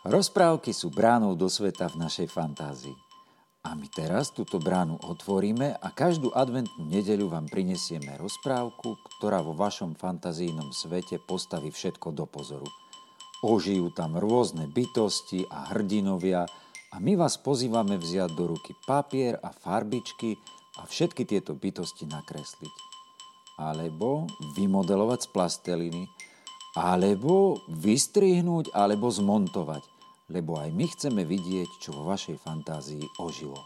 Rozprávky sú bránou do sveta v našej fantázii. A my teraz túto bránu otvoríme a každú adventnú nedeľu vám prinesieme rozprávku, ktorá vo vašom fantazijnom svete postaví všetko do pozoru. Ožijú tam rôzne bytosti a hrdinovia a my vás pozývame vziať do ruky papier a farbičky a všetky tieto bytosti nakresliť. Alebo vymodelovať z plasteliny, alebo vystrihnúť, alebo zmontovať lebo aj my chceme vidieť, čo vo vašej fantázii ožilo.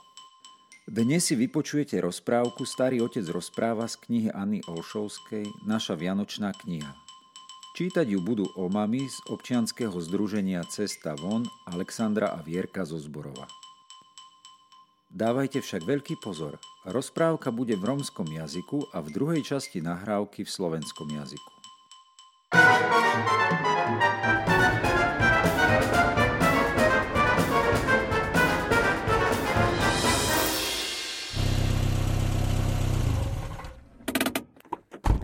Dnes si vypočujete rozprávku Starý otec rozpráva z knihy Anny Olšovskej Naša vianočná kniha. Čítať ju budú omami z občianského združenia Cesta von Alexandra a Vierka zo Zborova. Dávajte však veľký pozor. Rozprávka bude v romskom jazyku a v druhej časti nahrávky v slovenskom jazyku.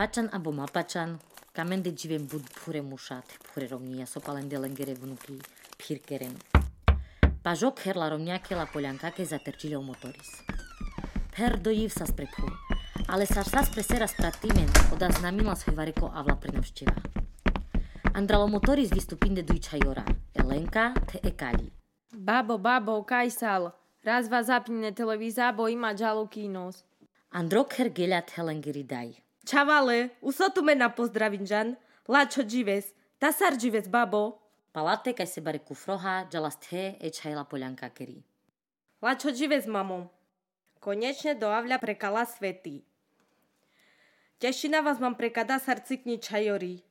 Pačan abo mapačan, kamende dživem bud pure mušat, pure romnia, sopalende lengere vnuki, pirkeren. Pažok her la romniake la polianca che zatergile o motoris. Per dojiv sa sprephu, ale sa sa presera spratimen, oda znamila svoj vareko avla prenovštiva. Andralo motoris vystupinde dujčajora, Elenka te ekali. Babo, babo, kajsal, raz va zapnine televíza, bo ima džalo kínos. Androk her geľat helengiri daj. Čavale, usotume na pozdravin Lačo džives, tasar džives babo. Palate kaj se bare kufroha, džalasthe e čajla polianka keri. Lačo džives mamo. Konečne do avľa prekala svety. Tešina vás mám prekada sarcikni čajori.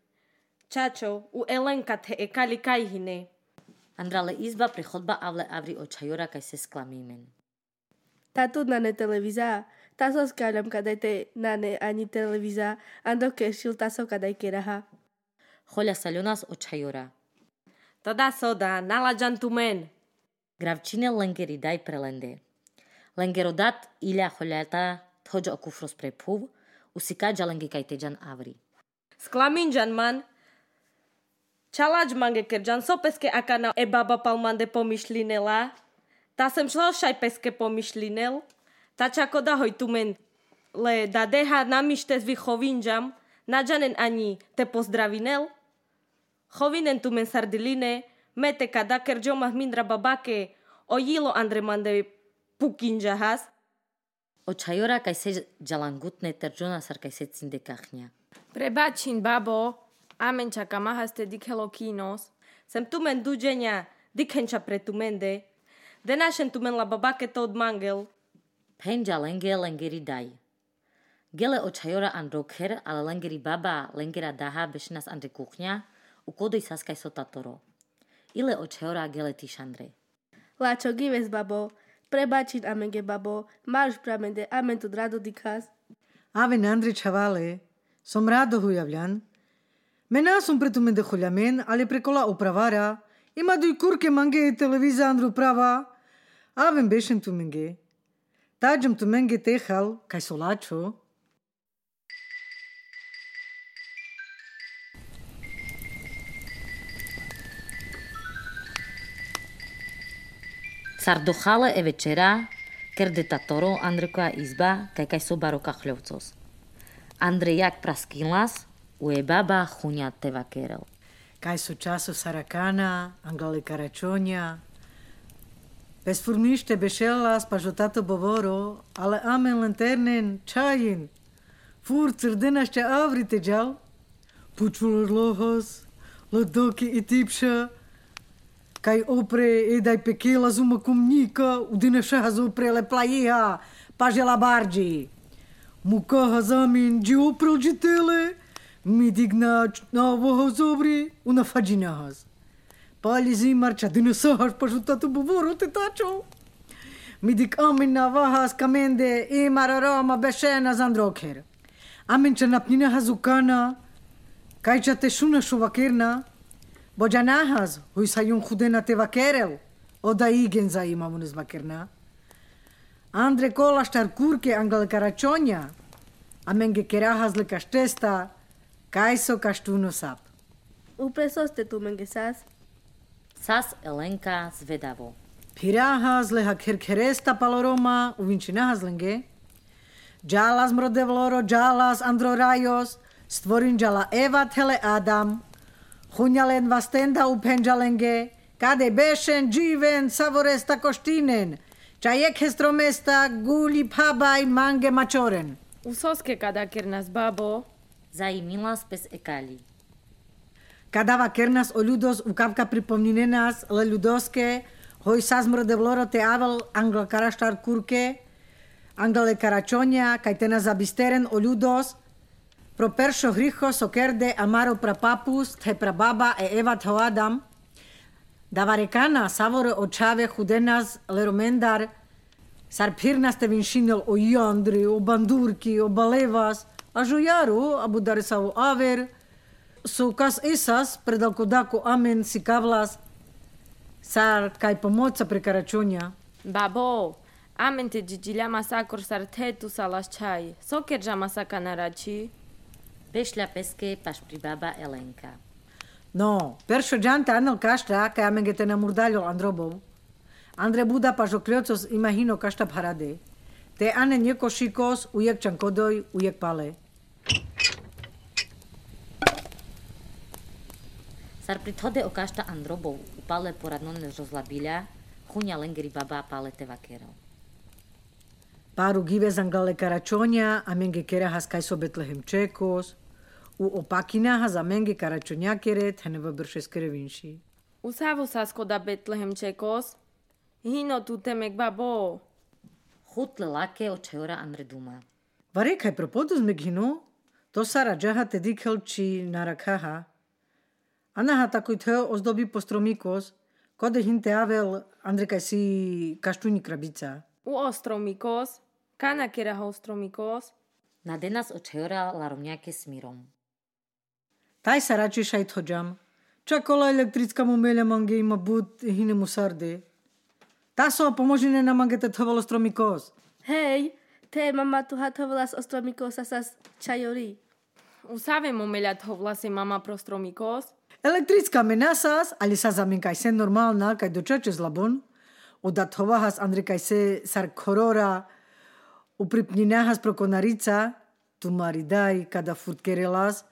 Čačo, u Elenka te e kali kajhine. Andrale izba pre chodba avle avri o čajora kaj se sklamímen. Tatu na ne televiza, taso skalam kadajte nane ani televiza, ando kešil taso kadaj keraha. Hoľa salionas o čajora. Tada soda, nalađan tu men. Gravčine lengeri daj prelende. Lengero dat ilja hoľata thođa o kufros pre puv, usika jalengi kaj tejan avri. Sklaminjan man, Čalač mange kerjan sopeske akana e baba palmande pomišlinela. Ta sem šlo šaj peske pomišlinel. Tačako da hojtumen le da deha namište zvi chovinjam, nađanen ani te pozdravinel. Chovinen tumen sardiline, mete kada kerjomah mindra babake, ojilo andre mande pukinjahas. O čajora kaj se jalangutne terjona sar kaj se cinde kachnia. Prebačin, babo, amen čaka mahaste dikhelo kinos. Sem tumen duđenja, dikhenča pretumende. Denašen tumen la babake to od mangel. Penja lenge lengeri dai. Gele o čajora an roker, ale lengeri baba lengera daha bešnas ande kuchňa, u kodoj saskaj sotatoro. Ile o čajora gele tišandre. Lačo gives babo, prebačit amenge babo, máš pramende amen tu drado dikas. Aven Andri čavale, som rado hujavljan. Менасум прето ме дехолјамен, але прекола управара. има дуј курке манге телевиза Андру права. Авен бешен ту менге. Таджам ту менге техал, кај солачо. Сардохала е вечера, кер детаторо Андрекоја изба, кај кај со барока хлевцос. Андрејак праскинлас. Uebaba junja tevakerov. Kaj so času Sarakana, Angale Karačonja, Bez furnište bešela spažotato bovoro, ale amen lanternen, čajin, fur crdenašče avrite džav, počulor lohos, lodoki i tipša, kaj opre i daj pekela zuma kumnika, udinašaha zoprele plajiha, pažela barđi. Mukaha zamin, dži oprel džitele, Midignawa sobre una fadinhas. Palizi marchadino sohar pajuntatu buburu te tacho. Midik amin navahas kamende i mararama beshena zandroker. Amin chanapnina hazukana. Kaicha te shuna shuvakirna. Bojanahas, huisayun khudena te vakerel. Oda igen zaimamunuz makerna. Andre kola shtarkurke angal karachonja. Amen gekerajas le kashtesta. Kastesta. Kaiso kastuno sap. Upresoste tu mengesas. Sas Elenka zvedavo. Piraha zleha kerkeresta paloroma uvinčina hazlenge. Jalas mrodevloro, jalas androrajos, stvorinjala Eva tele Adam. Hunyalen vastenda upenjalenge, kade beshen jiven savoresta koštinen. Čajek hestromesta guli pabaj mange mačoren. Usoske kada kernas babo. за имилас без екали. Кадава кернас о людос припомнине нас ле людоске, хој сазмр девлорате авел англ караштар курке, англ е карачонја, кај тена забистерен о людос, пропершо грихо со керде амаро прапапус, те прабаба е еват хоадам, даварекана саворе очаве худенас леромендар, сарпирнасте виншинел о јандри, о бандурки, о балевас, čave chudenas le romendar, sar pirnas te vinšinel o jandri, o bandurki, o balevas, a žujaru, a budare sa o aver, su kas esas predalko dako amen si kavlas sar kaj pomoca prekaračonja. Babo, amen te gigilea masacor sar tetu salas chai. Soker ja masaka narachi. Bešľa peske paš pri baba Elenka. No, peršo džanta anel kašta kaj amen gete namurdaljo androbov. Andre Buda paš okljocos imagino kašta parade. Te ane njeko šikos ujek čankodoj ujek pale. Sar pri thode okašta androbov upale poradnone rozlabiľa, chuňa lengeri baba palete vakero. Paru give zangale karačonja, a menge kera has kaj so Betlehem čekos, u opakina has a menge karačonja kere teneva brše skrevinši. Usavo sa skoda Betlehem čekos. Hino tu lake očeora Andre Duma. Vare kaj propodus meghino, to sara džaha te dikel či narakaha. Anaha takoj teo ozdobi postromikos, kode hinte avel Andre kaj si kaštuni krabica. U ostromikos. Kana kera ostromikos. Na denas očeora laromňake smirom. Taj sa radši šaj thodžam. Čakola elektrická mu mele mange ima bud hine mu sarde. Ta so pomožine na mange te thovalo stromikos. Hej, te mama tu hatovala s ostromikov sasas čajori. Usave momeľat ho vlase mama prostromikos. Elektrická menasas, ali sa zamin kaj se normalna, kaj do čeče zlabon. Odat hovahas Andre kaj se sar korora, upripninahas pro konarica, tu maridaj, kada furt kerelas,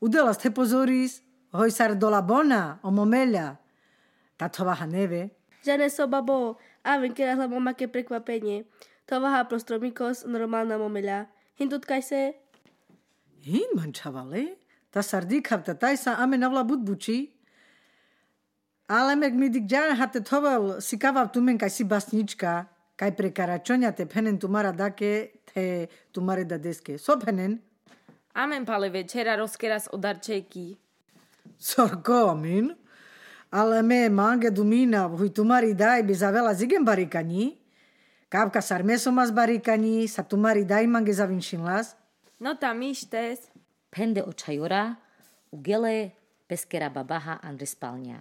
udelas te pozoris, hoj sar dola bona, o momeľa. Ta tovaha neve. Žane so babo, a ven kerahla mama ke prekvapenie. To vaha prostromikos normálna momeľa. Hintutkaj se, Hin man čavale, ta sardi kapta taj sa ame navla bud buči. Ale mek mi dik džan hate toval si kavav tumen kaj si basnička, kaj pre karačonja te penen tumara dake, te tumare da deske. So penen? Amen pale večera rozkeras o darčeky. Sorko, amin. Ale me mange dumina, huj tumari daj bi zavela zigen barikani. Kavka sarmeso mas barikani, sa tumari daj mange zavinšinlas. No tam ištes. Pende očajora, ugele peskera babaha Andre spalňa.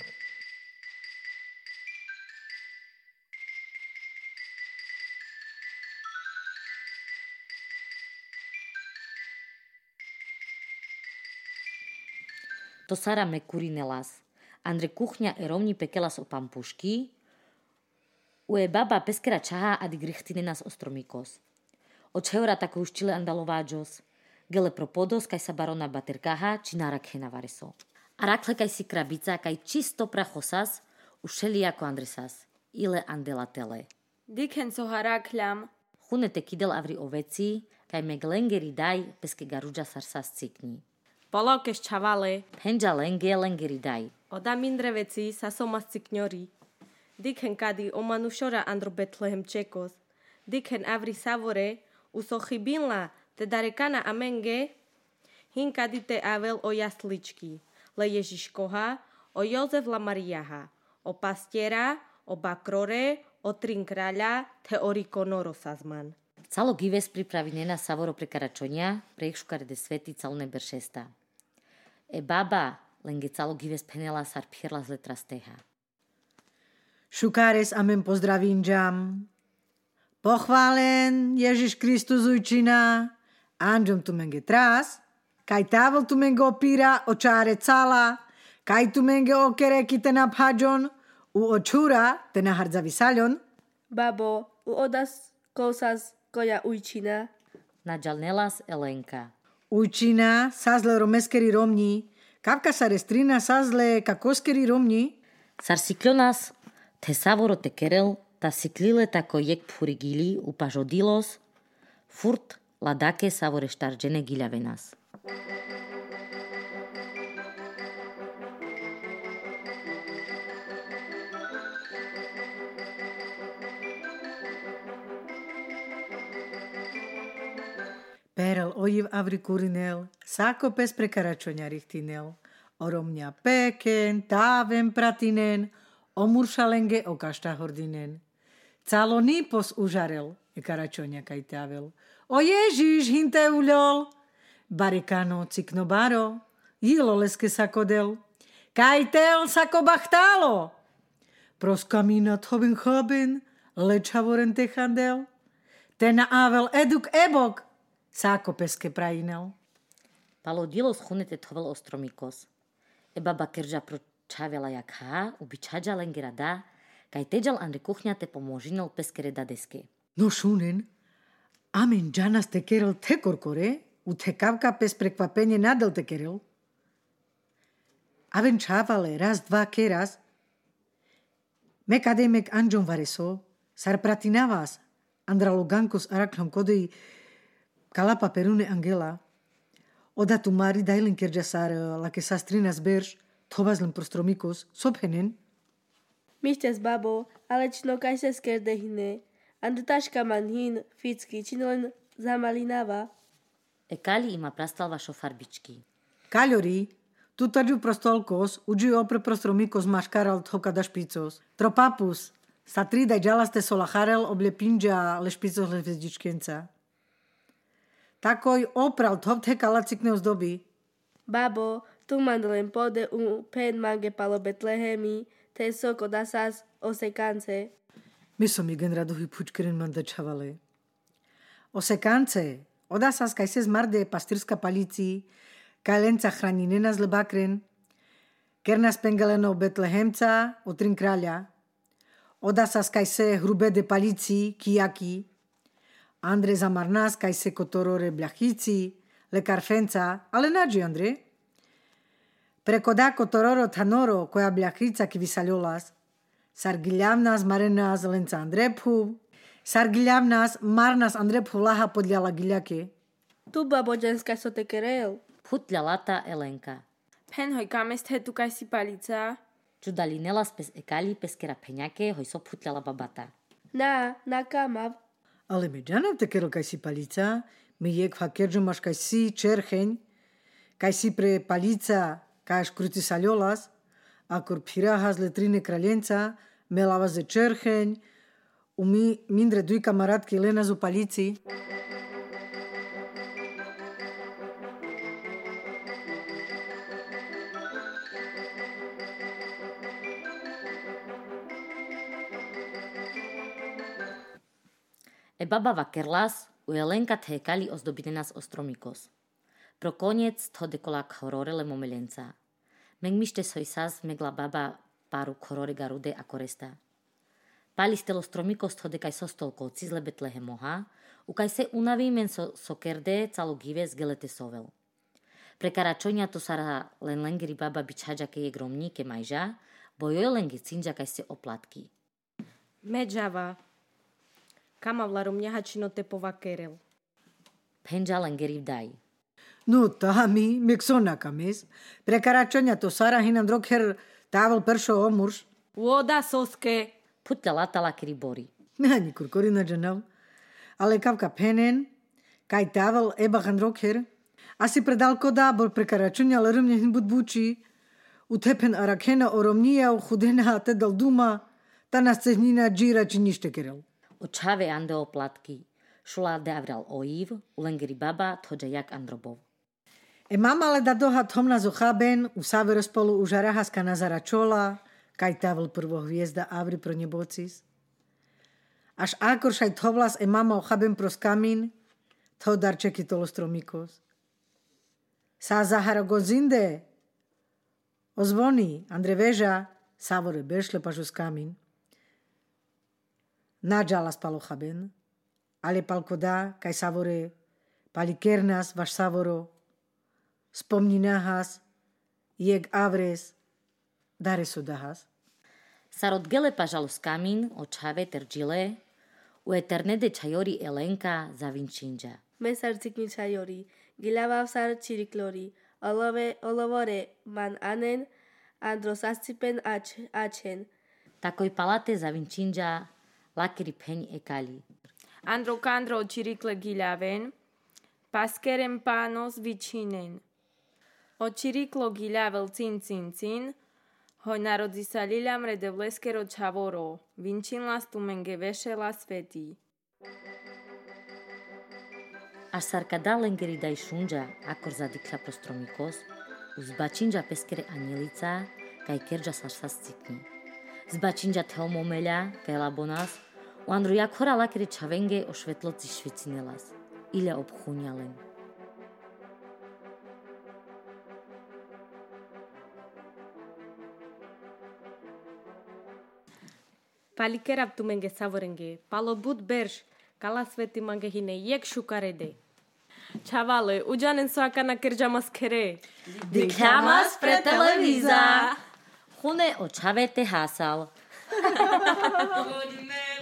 To Sara me kurinelas. Andre kuchňa e rovni pekelas o pampušky, ue baba peskera čaha adi grichtine nas ostromikos. Očeora tako uštile andalováđos. Gele propodos kaj sa barona baterkaha či narakhe vareso. A rakle kaj si krabica kaj čisto prachosas, ušeli ako andresas. Ile andela tele. Diken so harakľam. Chunete kidel avri oveci, kaj me glengeri daj, peske garudža sarsas cikni. Polokeš čavale. Penja lenge lengeri daj. Oda mindre veci sa somas cikňori. Diken kadi omanušora andro Betlehem čekos. Diken avri savore, uso chybinla, te darekana amenge, hinkadi te avel o jasličky, le Ježiškoha, o Jozef la Mariaha, o pastiera, o bakrore, o trin kráľa, te o rikonoro sazman. Calo gives pripravi nena savoro pre karačonia, pre ich šukare de sveti calone beršesta. E baba, lenge calo gives penela sar pierla z letra steha. Šukáres amen pozdravím džam. Pochválen Ježiš Kristus ujčina. Anđom tu menge tras. Kaj tavol tu menge opira očare cala. Kaj tu menge okere kite na phajon. U očúra, ten nahardzaví saľon, Babo, u odas kosas koja ujčina. Naďalnelas Elenka. Учина сазле ромескери ромни, кавка сарестрина сазле какоскери ромни. Сар сиклонас, те саворо те керел, та сиклиле тако јек фуригили у пажодилос. фурт, ладаке саворе штарджене гилјаве нас. Thank. Avri kurinel, sako pes prekaračonja richtinel, oromňa peken, táven pratinen, omuršalenge o kašta hordinen. Calo nipos užarel, e karačonja kaj tavel. O Ježiš, hinte uľol, barikano cikno baro, jilo leske sakodel, kaj tel sako bachtálo. Proskamina thoben choben, lečavoren techandel, ten avel eduk ebok, sako peske prajinel. Palodilos chunete tovel ostromikos. Eba bakerja pro čavela jak ha, ubi čađa lengera da, kaj teđal andre kuhnja te pomožinel peskere da deske. No šunen, amen džanas te kerel te korkore, u te kavka pes prekvapenje nadal te kerel. Aven čavale raz, dva keras, mek ademek anđon kalapa perune angela, oda tu mari dailen kerja sar la que sastrinas berš, tovazlen prostromikos, sophenen, Mištes babo, ale čino kaj se skerde hine. Ando taška man hin, ficky, čino len zamalinava. Ekali ima prastalva šofarbički. Kaľori, tu trďu prostolkos, uđi opre prostromikos maškaral thoka da špicos. Tropapus, sa tri daj džalaste solacharel oble pinđa le špicos le. Takoj opral top te kalacikne uzdobi. Babo, tu man len pode u pen mange palo Betlehemi, te soko dasas osekance. Mi som mi gen raduhi pučkeren manda čavale. Osekance, odasas kaj se zmarde pastirska palici, kaj lenca hraninena z lebakren, ker nas pengaleno Betlehemca, otrin kralja, odasas kaj se hrube de palici, kijaki, Andre zamarnas kaj se kotorore blahici, le karfenca, ale nađi Andre. Preko da kotororo tanoro koja blahica ki visaljolas, Sargiljavnas marenas lenca Andrephu, Sargiljavnas marnas Andrephu laha podljala giljake. Tu babo dženska so te kerel. Putľa lata Elenka. Pen hoj kames te tu kaj si palica. Čudalinelas pes ekali peskera peňake hoj so putľala babata. Na, na kamav. Але ми джанав да те керо кај си палица, ми јек фа керджумаш кај си черхень, кај си пре палица, кај крути салјолас, а корпираха з летрине краленца, мелава за черхень, уми миндре дуј камаратки Лена за палици. Palici. E baba vakerlas, u Elenka te ekali ozdobinenas ostromikos. Pro koniec to dekolak hororele momelenca. Meg mište soj sas megla baba paru korore garude a koresta. Pali stelo stromikos to dekaj sostolko cizle betlehe moha, u kaj se unavi men so sokerde calo give z gelete sovel. Pre karačonja to sara len lengeri baba bičađa ke je gromni ke majža, bo joj lengi cinđa kaj se oplatki. Medžava. Kama vlarom njahačino te povakerel. Penja lengeri daj. No tami, meksona kames, pre karačonja to Sara hinan drokher tavel peršo omurš, Voda soske. Putľa latala kiri bori. Mehani kurkorina džanav. Ale kavka penen, kaj tavel eba han drokher, asi predalko da bol pre karačonja ale rumne hin bud buči, utepen arakena oromnija u chudena te dal duma, ta nas cehnina džira či nište kerel. O čave ande oplatky. Šula davral oiv, u lengeri baba tođa jak androbov. E mama ale da doha tomna zo chaben, u savero spolu u žarahaska nazara čola, kaj tavel prvo hviezda avri pro nebocis. Až akor šaj tovlas e mama o chaben pros kamin, to darčeky tolostromikos. Sa zahara gozinde, ozvoni, Andre veža, Savore bešle pažus kamin. Nadžala spalo chaben, ale palko dá, kaj savore, pali kernas vaš savoro, spomni nahas, jeg avres, dare sudahas. Sarod gele pažalus kamin o čave tergile, u eterne de čajori elenka za vinčinja. Mesar cikin chayori, gilava sar chiriklori, olove, olovore man anen, androsascipen ach, achen. Takoj palate za pen ekali. Andro candro cirikle gilaven, paskerem panos vicinen. O ciriklo gilavel cin cin cin, hoj narodzi sa lilam rede vleskero čavoro, vinčinla stumenge vešela sveti. Až sarkada lengeri daj šunja, akor zadikla prostromikos, uzbačinja peskere anielica, kaj kerja sa sascikni. Zbačinja teomomeľa, kaj labonas, u andru jak hora lakere čavenge o švetloci švicinelas. Ile obchúňalen. Palikerab tumenge savorenge, palo bud berš, kala sveti mange hine jek šukarede. Čavale, uđanen su aka na kerja maskere. Diklamas pre televíza. Chune o čavete hasal.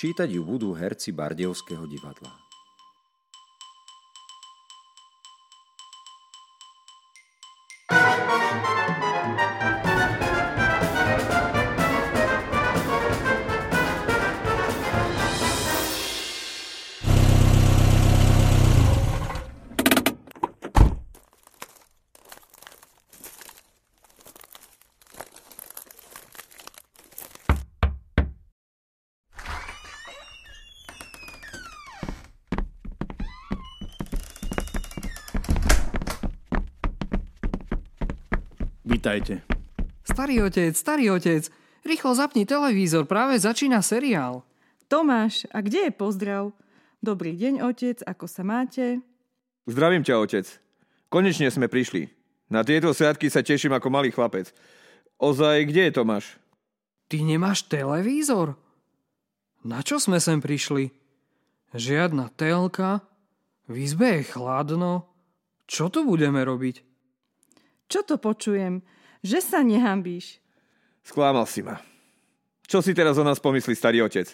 Čítať ju budú herci Bardejovského divadla. Vítajte. Starý otec, starý otec, rýchlo zapni televízor, práve začína seriál. Tomáš, a kde je pozdrav? Dobrý deň, otec, ako sa máte? Zdravím ťa, otec. Konečne sme prišli. Na tieto sviatky sa teším ako malý chlapec. Ozaj, kde je Tomáš? Ty nemáš televízor? Na čo sme sem prišli? Žiadna telka? V izbe je chladno? Čo tu budeme robiť? Čo to počujem? Že sa nehambíš. Sklamal si ma. Čo si teraz o nás pomyslí starý otec?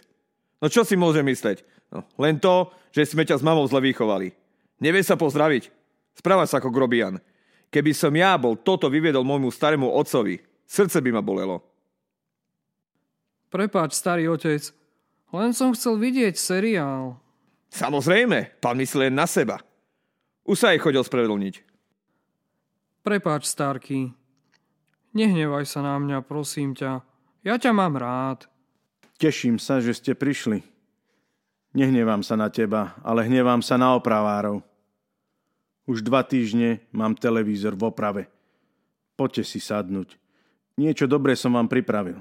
No čo si môže mysleť? No, len to, že sme ťa s mamou zle vychovali. Nevie sa pozdraviť. Správa sa ako grobian. Keby som ja bol toto vyviedol môjmu starému otcovi, srdce by ma bolelo. Prepáč, starý otec, len som chcel vidieť seriál. Samozrejme, pán myslí len na seba. Už sa jej chodil spravedlniť. Prepáč, Starky. Nehnevaj sa na mňa, prosím ťa. Ja ťa mám rád. Teším sa, že ste prišli. Nehnevám sa na teba, ale hnevám sa na opravárov. Už dva týždne mám televízor v oprave. Poďte si sadnúť. Niečo dobré som vám pripravil.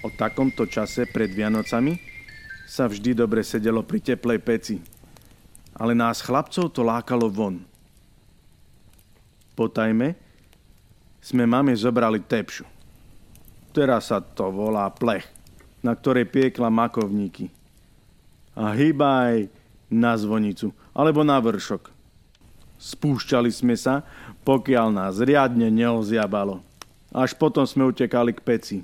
O takomto čase pred Vianocami sa vždy dobre sedelo pri teplej peci. Ale nás chlapcov to lákalo von. Po tajme sme mame zobrali tepšu. Teraz sa to volá plech, na ktorej piekla makovníky. A hýbaj na zvonicu, alebo na vršok. Spúšťali sme sa, pokiaľ nás riadne neozjabalo. Až potom sme utekali k peci.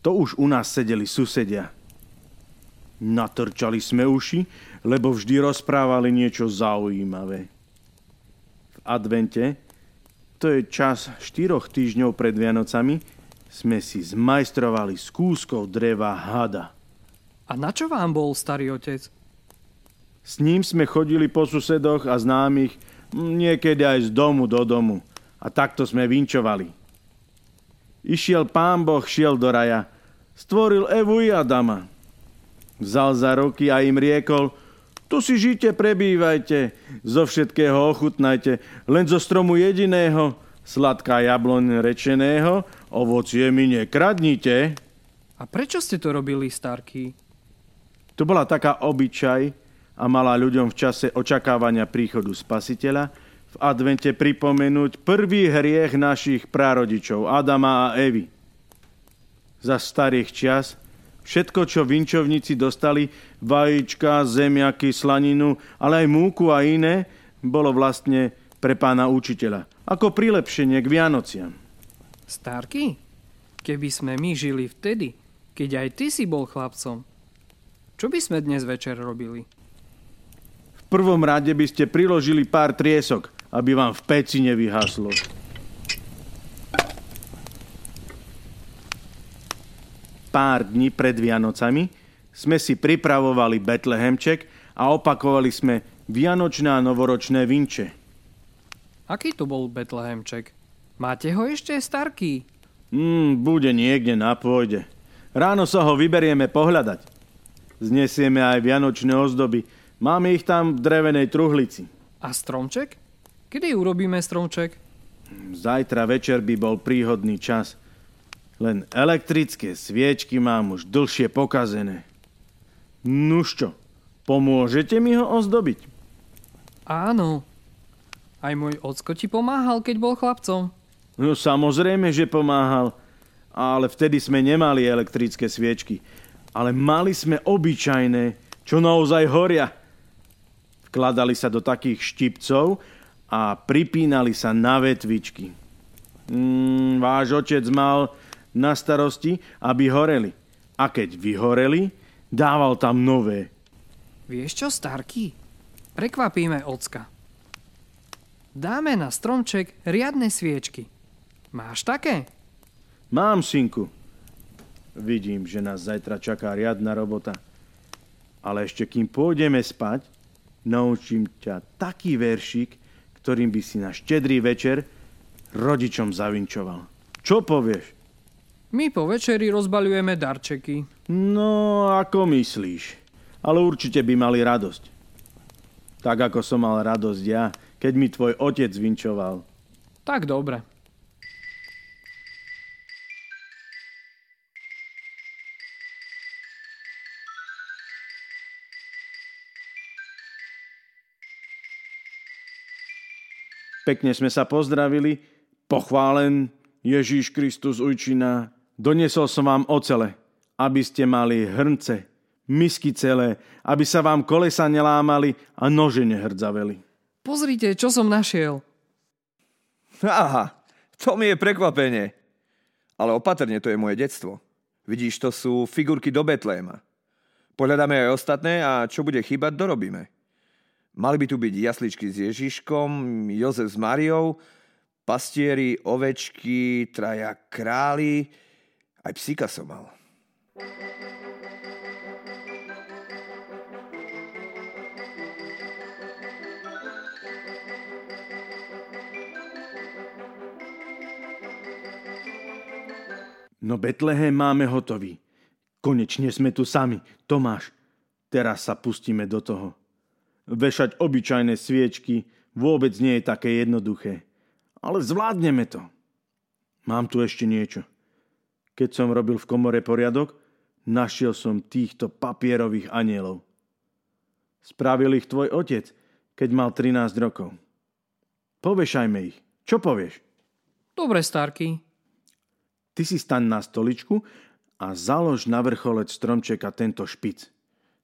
To už u nás sedeli susedia. Natrčali sme uši, lebo vždy rozprávali niečo zaujímavé. V advente, to je čas štyroch týždňov pred Vianocami, sme si zmajstrovali z kúskov dreva hada. A na čo vám bol, starý otec? S ním sme chodili po susedoch a známych, niekedy aj z domu do domu. A takto sme vinčovali. Išiel pán Boh, šiel do raja. Stvoril Evu i Adama. Vzal za ruky a im riekol, tu si žite, prebývajte, zo všetkého ochutnajte, len zo stromu jediného, sladká jabloň rečeného, ovocie mi nekradnite. A prečo ste to robili, Starky? To bola taká obyčaj a mala ľuďom v čase očakávania príchodu spasiteľa v advente pripomenúť prvý hriech našich prarodičov, Adama a Evy. Za starých čias všetko, čo vinčovníci dostali, vajíčka, zemiaky, slaninu, ale aj múku a iné, bolo vlastne pre pána učiteľa, ako prilepšenie k Vianociam. Starky, keby sme my žili vtedy, keď aj ty si bol chlapcom, čo by sme dnes večer robili? V prvom rade by ste priložili pár triesok, aby vám v peci nevyhaslo. Pár dní pred Vianocami sme si pripravovali Betlehemček a opakovali sme Vianočné a novoročné vinče. Aký to bol Betlehemček? Máte ho ešte, Starky? Hmm, bude niekde na pôjde. Ráno sa ho vyberieme pohľadať. Znesieme aj vianočné ozdoby. Máme ich tam v drevenej truhlici. A stromček? Kedy urobíme stromček? Zajtra večer by bol príhodný čas. Len elektrické sviečky mám už dlhšie pokazené. Nuž čo, pomôžete mi ho ozdobiť? Áno. Aj môj ocko ti pomáhal, keď bol chlapcom. No samozrejme, že pomáhal. Ale vtedy sme nemali elektrické sviečky. Ale mali sme obyčajné, čo naozaj horia. Vkladali sa do takých štipcov a pripínali sa na vetvičky. Mm, váš otec mal na starosti, aby horeli. A keď vyhoreli, dával tam nové. Vieš čo, Starky? Prekvapíme ocka. Dáme na stromček riadne sviečky. Máš také? Mám, synku. Vidím, že nás zajtra čaká riadna robota. Ale ešte kým pôjdeme spať, naučím ťa taký veršik, ktorým by si na štedrý večer rodičom zavinčoval. Čo povieš? My po večeri rozbaľujeme darčeky. No, ako myslíš? Ale určite by mali radosť. Tak ako som mal radosť ja, keď mi tvoj otec vinčoval. Tak dobre. Pekne sme sa pozdravili. Pochválen Ježíš Kristus Ujčina. Doniesol som vám ocele, aby ste mali hrnce, misky celé, aby sa vám kolesa nelámali a nože nehrdzaveli. Pozrite, čo som našiel. Aha, to mi je prekvapenie. Ale opatrne, to je moje detstvo. Vidíš, to sú figurky do Betléma. Pohľadáme aj ostatné a čo bude chýbať, dorobíme. Mali by tu byť jasličky s Ježiškom, Jozef s Mariou, pastieri, ovečky, traja králi, aj psíka som mal. No Betlehem máme hotový. Konečne sme tu sami. Tomáš, teraz sa pustíme do toho. Vešať obyčajné sviečky vôbec nie je také jednoduché. Ale zvládneme to. Mám tu ešte niečo. Keď som robil v komore poriadok, našiel som týchto papierových anielov. Spravil ich tvoj otec, keď mal 13 rokov. Povešajme ich. Čo povieš? Dobre, Starky. Ty si staň na stoličku a založ na vrcholec stromčeka tento špic.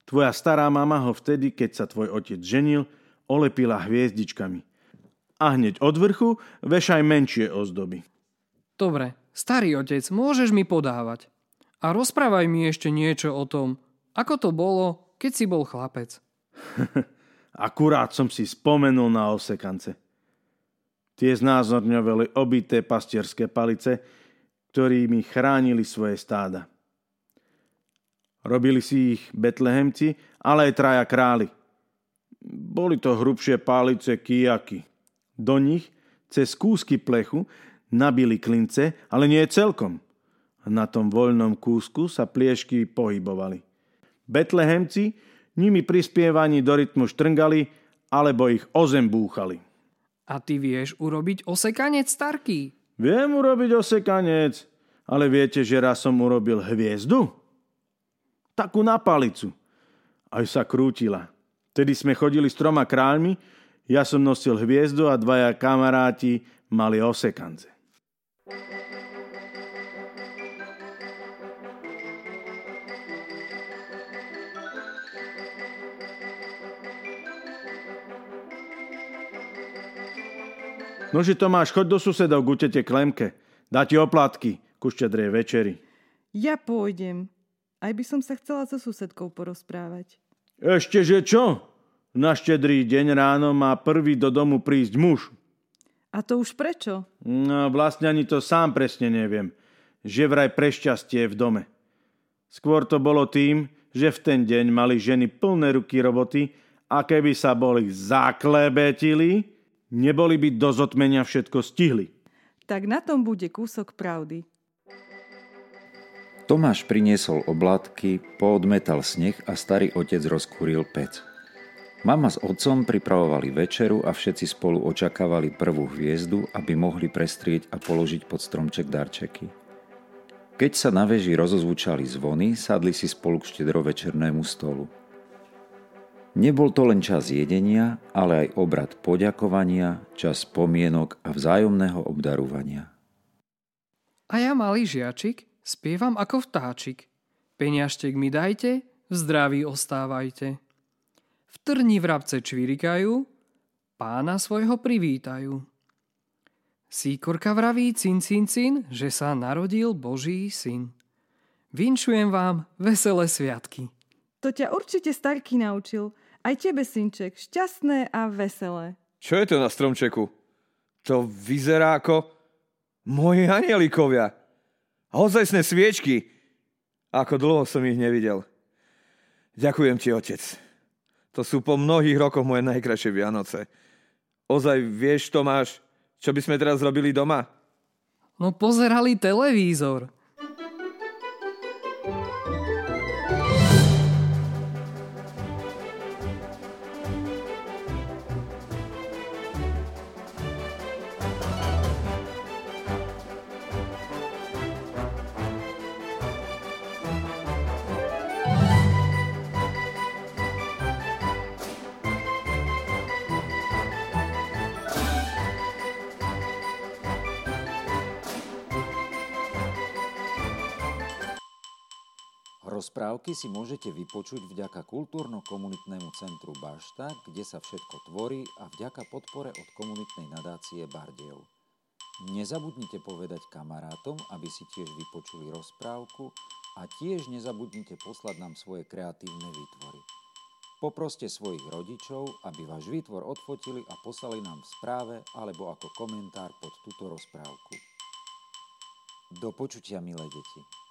Tvoja stará mama ho vtedy, keď sa tvoj otec ženil, olepila hviezdičkami. A hneď od vrchu vešaj menšie ozdoby. Dobre, starý otec, môžeš mi podávať. A rozprávaj mi ešte niečo o tom, ako to bolo, keď si bol chlapec. Akurát som si spomenul na osekance. Tie znázorňovali obité pastierské palice, ktorými chránili svoje stáda. Robili si ich Betlehemci, ale aj traja králi. Boli to hrubšie pálice kijaky. Do nich cez kúsky plechu nabili klince, ale nie celkom. Na tom voľnom kúsku sa pliešky pohybovali. Betlehemci nimi pri spievaní do rytmu štrngali alebo ich o zem búchali. A ty vieš urobiť osekanec, Starký? Viem urobiť osekanec, ale viete, že raz som urobil hviezdu? Takú na palicu. Aj sa krútila. Tedy sme chodili s troma kráľmi, ja som nosil hviezdu a dvaja kamaráti mali osekance. Nože Tomáš, choď do susedov k utete Klemke. Dá ti oplatky ku štedrej večeri. Ja pôjdem. Aj by som sa chcela so susedkou porozprávať. Ešte že čo? Na štedrý deň ráno má prvý do domu prísť muž. A to už prečo? No, vlastne ani to sám presne neviem. Že vraj prešťastie v dome. Skôr to bolo tým, že v ten deň mali ženy plné ruky roboty a keby sa boli zaklebetili, Neboli by do zotmenia všetko stihli. Tak na tom bude kúsok pravdy. Tomáš priniesol oblátky, poodmetal sneh a starý otec rozkúril pec. Mama s otcom pripravovali večeru a všetci spolu očakávali prvú hviezdu, aby mohli prestrieť a položiť pod stromček darčeky. Keď sa na veži rozozvučali zvony, sadli si spolu k štedrovečernému stolu. Nebol to len čas jedenia, ale aj obrad poďakovania, čas pomienok a vzájomného obdarovania. A ja, malý žiačik, spievam ako vtáčik. Peňažtek mi dajte, v zdraví ostávajte. V trni vrabce čvirikajú, pána svojho privítajú. Síkorka vraví cin, cin, cin, že sa narodil Boží syn. Vinčujem vám veselé sviatky. To ťa určite starky naučil – aj tebe, synček, šťastné a veselé. Čo je to na stromčeku? To vyzerá ako moji anielikovia. Hozajsné sviečky. Ako dlho som ich nevidel. Ďakujem ti, otec. To sú po mnohých rokoch moje najkrajšie Vianoce. Ozaj vieš, Tomáš, čo by sme teraz robili doma? No pozerali televízor. Rozprávky si môžete vypočuť vďaka Kultúrno-komunitnému centru Bašta, kde sa všetko tvorí a vďaka podpore od komunitnej nadácie Bardejov. Nezabudnite povedať kamarátom, aby si tiež vypočuli rozprávku a tiež nezabudnite poslať nám svoje kreatívne výtvory. Poproste svojich rodičov, aby váš výtvor odfotili a poslali nám v správe alebo ako komentár pod túto rozprávku. Do počutia, milé deti.